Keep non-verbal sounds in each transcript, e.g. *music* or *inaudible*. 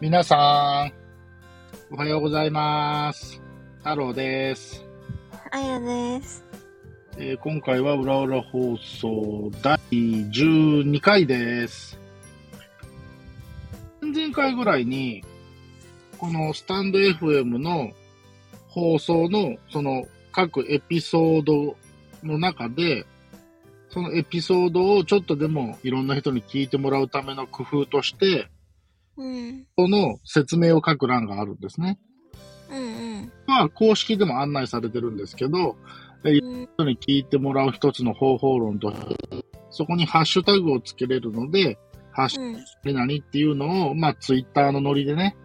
皆さん、おはようございます。太郎です。あやです。えー今回は裏裏放送第12回です。前々回ぐらいに、このスタンド FM の放送のその各エピソードの中で、そのエピソードをちょっとでもいろんな人に聞いてもらうための工夫として、うん。その説明を書く欄があるんですね。うんうん。まあ、公式でも案内されてるんですけど、うん人に聞いてもらう一つの方法論とそこにハッシュタグをつけれるので、ハッシュ何っていうのを、まあ、ツイッターのノリでね、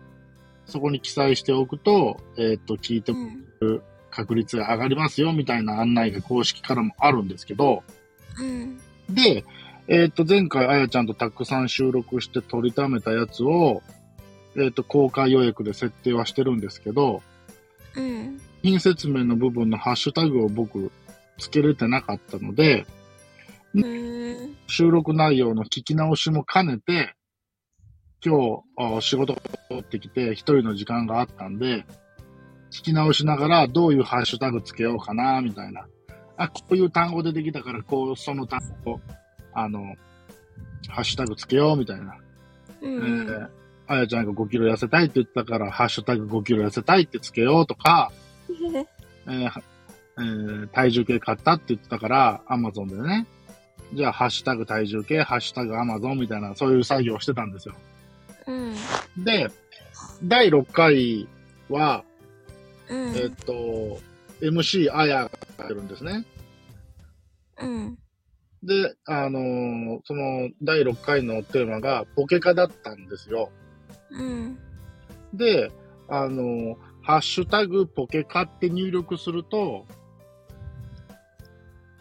そこに記載しておくと、えっ、と、聞いてもうん。らう確率が上がりますよ、みたいな案内が公式からもあるんですけど、うん。で、えっ、と、前回あやちゃんとたくさん収録して取りためたやつを、えっ、と、公開予約で設定はしてるんですけど、うん。品説明の部分のハッシュタグを僕つけれてなかったので、うん。収録内容の聞き直しも兼ねて、今日あ仕事が戻ってきて一人の時間があったんで、聞き直しながらどういうハッシュタグつけようかな、みたいな。あ、こういう単語出てきたから、こう、その単語、あの、ハッシュタグつけよう、みたいな。うえん。ーあやちゃんが5キロ痩せたいって言ったから、ハッシュタグ5キロ痩せたいってつけようとか、*laughs* えーはえー体重計買ったって言ってたから、アマゾンでね。じゃあ、ハッシュタグ体重計、ハッシュタグアマゾンみたいな、そういう作業をしてたんですよ。うん。で、第6回は、うん。えっと、MC あやがやるんですね。うん。で、あのーその第6回のテーマがポケカだったんですよ。うん。で、あのーハッシュタグポケカって入力すると、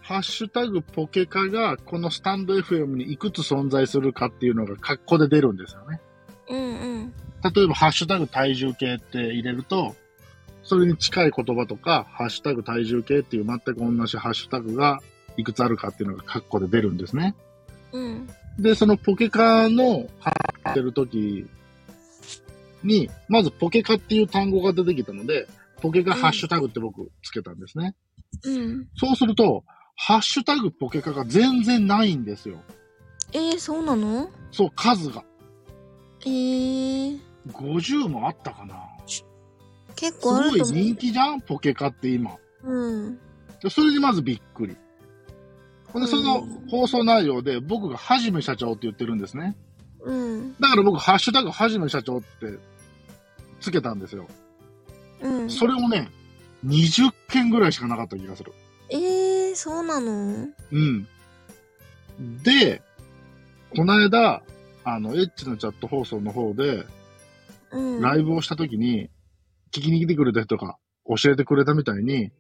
ハッシュタグポケカがこのスタンド FM にいくつ存在するかっていうのが括弧で出るんですよね。うん。うん。例えば、ハッシュタグ体重計って入れると、それに近い言葉とか、ハッシュタグ体重計っていう全く同じハッシュタグがいくつあるかっていうのが括弧で出るんですね。うん。で、そのポケカの貼ってる時に、まずポケカっていう単語が出てきたので、ポケカハッシュタグって僕つけたんですね。うん。そうすると、ハッシュタグポケカが全然ないんですよ。えー、そうなの？そう、数が。えー、50もあったかな。結すごい構あると思う。人気じゃん？ポケカって今。うん。でそれにまずびっくり。ほんで、その放送内容で僕がはじめ社長って言ってるんですね。うん。だから僕、ハッシュタグはじめ社長ってつけたんですよ。うん。それもね、20件ぐらいしかなかった気がする。えー、そうなの？うん。で、この間、あの、エッチのチャット放送の方で、うん。ライブをした時に、聞きに来てくれた人が教えてくれたみたいに、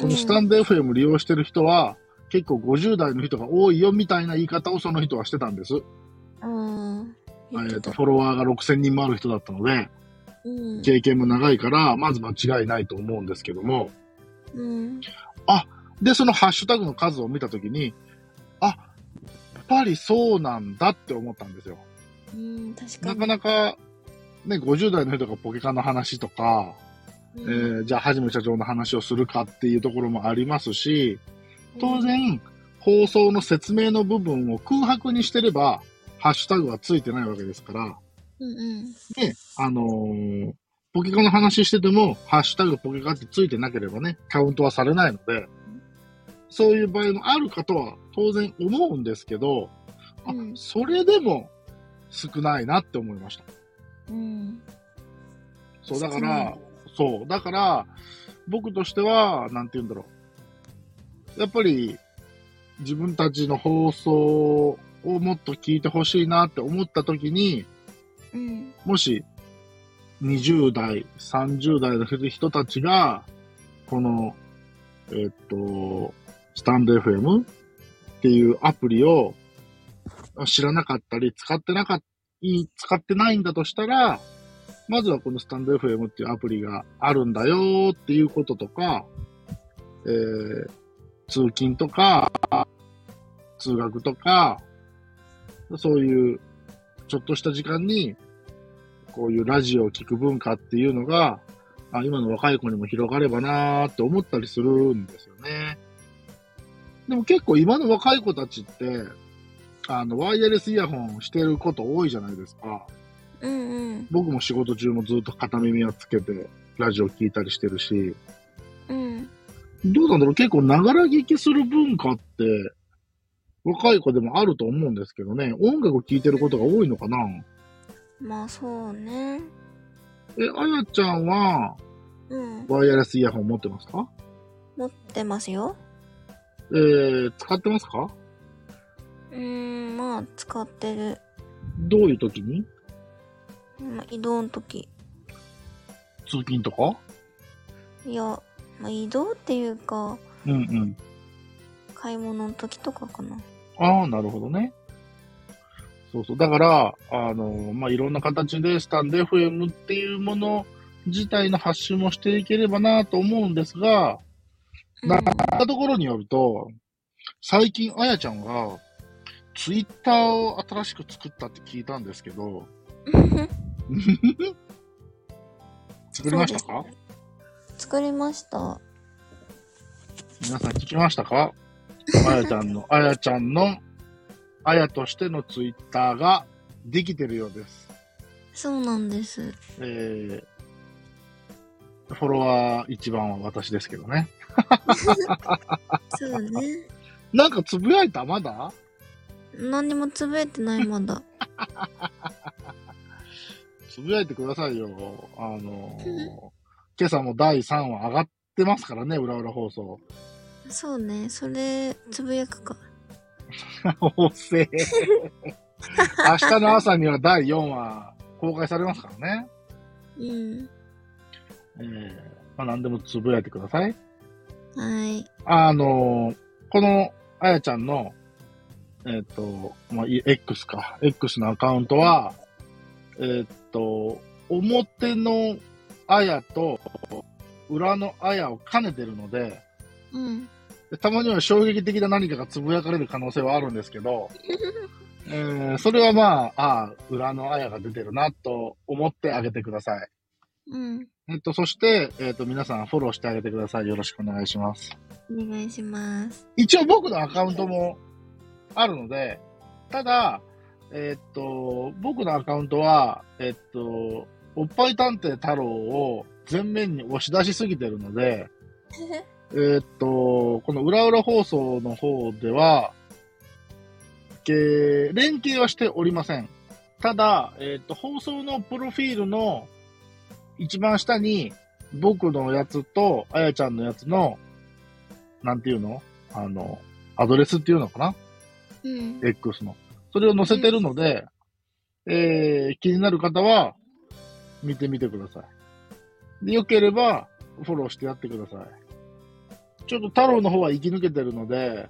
このスタンド FM 利用してる人は、結構50代の人が多いよみたいな言い方をその人はしてたんです。うん。えーとフォロワーが6000人もある人だったので、うん。経験も長いから、まず間違いないと思うんですけども、うん。で、そのハッシュタグの数を見たときに、あ、やっぱりそうなんだって思ったんですよ。うん。確かなに。かなか、ね、50代の人がポケカの話とか、えうんーじゃあ、はじめ社長の話をするかっていうところもありますし、当然、放送の説明の部分を空白にしてれば、ハッシュタグはついてないわけですから、うんうん。で、あのーポケカの話してても、ハッシュタグポケカってついてなければね、カウントはされないので、そういう場合もあるかとは当然思うんですけど、あうんそれでも少ないなって思いました。うん。そう、だから、そう、だから、僕としては、なんて言うんだろう。やっぱり、自分たちの放送をもっと聞いてほしいなって思った時に、うん。もし、20代、30代の人たちが、この、えっと、スタンド FM っていうアプリを知らなかったり、使ってなかった、使ってないんだとしたら、まずはこのスタンド FM っていうアプリがあるんだよっていうこととか、えー、通勤とか、通学とか、そういうちょっとした時間に、こういうラジオを聞く文化っていうのが、あ今の若い子にも広がればなーって思ったりするんですよね。でも結構今の若い子たちって、あの、ワイヤレスイヤホンしてること多いじゃないですか。うんうん。僕も仕事中もずっと片耳をつけて、ラジオ聞いたりしてるし、うん。どうなんだろう結構、ながら聞きする文化って、若い子でもあると思うんですけどね、音楽を聴いてることが多いのかなまあそうね。え、あやちゃんは、うん。ワイヤレスイヤホン持ってますか？持ってますよ。えー、使ってますか？うーん、まあ使ってる。どういう時に？まあ移動の時。通勤とか？いや、まあ移動っていうか、うんうん。買い物の時とかかな。ああ、なるほどね。そうそう。だから、あの、まあ、いろんな形でスタンド FM っていうもの自体の発信もしていければなと思うんですが、なったところによると、最近、あやちゃんが、ツイッターを新しく作ったって聞いたんですけど、*laughs* *laughs* 作りましたか？作りました。皆さん聞きましたか？あやちゃんの、*laughs* あやちゃんの、あやとしてのツイッターができてるようです。そうなんです。えー、フォロワー一番は私ですけどね。そうね。*laughs* なんかつぶやいた？まだ？何にもつぶやいてないまだ。*laughs* つぶやいてくださいよ。あのー今朝も第3話上がってますからね、裏裏放送。そうね。それ、つぶやくか。*laughs* 遅え。*laughs* 明日の朝には第4話公開されますからね。うん。えー、まあ何でもつぶやいてください。はい。あのーこの、あやちゃんの、えっ、と、まあ、い X か。X のアカウントは、えっ、と、表のあやと裏のあやを兼ねてるので、うん。でたまには衝撃的な何かがつぶやかれる可能性はあるんですけど、*laughs* えーそれはまあ、ああ、裏のあやが出てるなと思ってあげてください。うん。えっと、そして、えっと、皆さんフォローしてあげてください。よろしくお願いします。お願いします。一応僕のアカウントもあるので、ただ、えっと、僕のアカウントは、えっと、おっぱい探偵太郎を前面に押し出しすぎてるので、*laughs* えっと、この裏裏放送の方では、け連携はしておりません。ただ、えっと、放送のプロフィールの一番下に、僕のやつと、あやちゃんのやつの、なんていうの？あの、アドレスっていうのかな？うん。X の。それを載せてるので、えー、気になる方は、見てみてください。で、よければ、フォローしてやってください。ちょっと太郎の方は生き抜けてるので、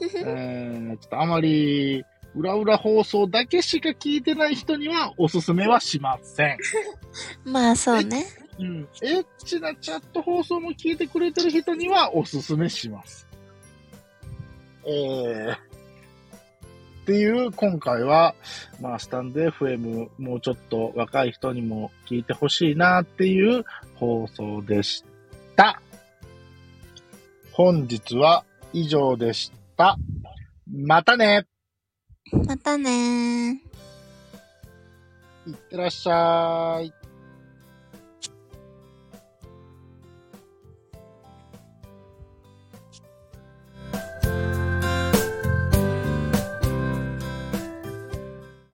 えー、ちょっとあまり、裏裏放送だけしか聞いてない人にはおすすめはしません。*laughs* まあそうね。うん。エッチなチャット放送も聞いてくれてる人にはおすすめします。えー、っていう、今回は、まあ、スタンド FM、もうちょっと若い人にも聞いてほしいなっていう放送でした。本日は以上でした。またねまたねー。いってらっしゃい。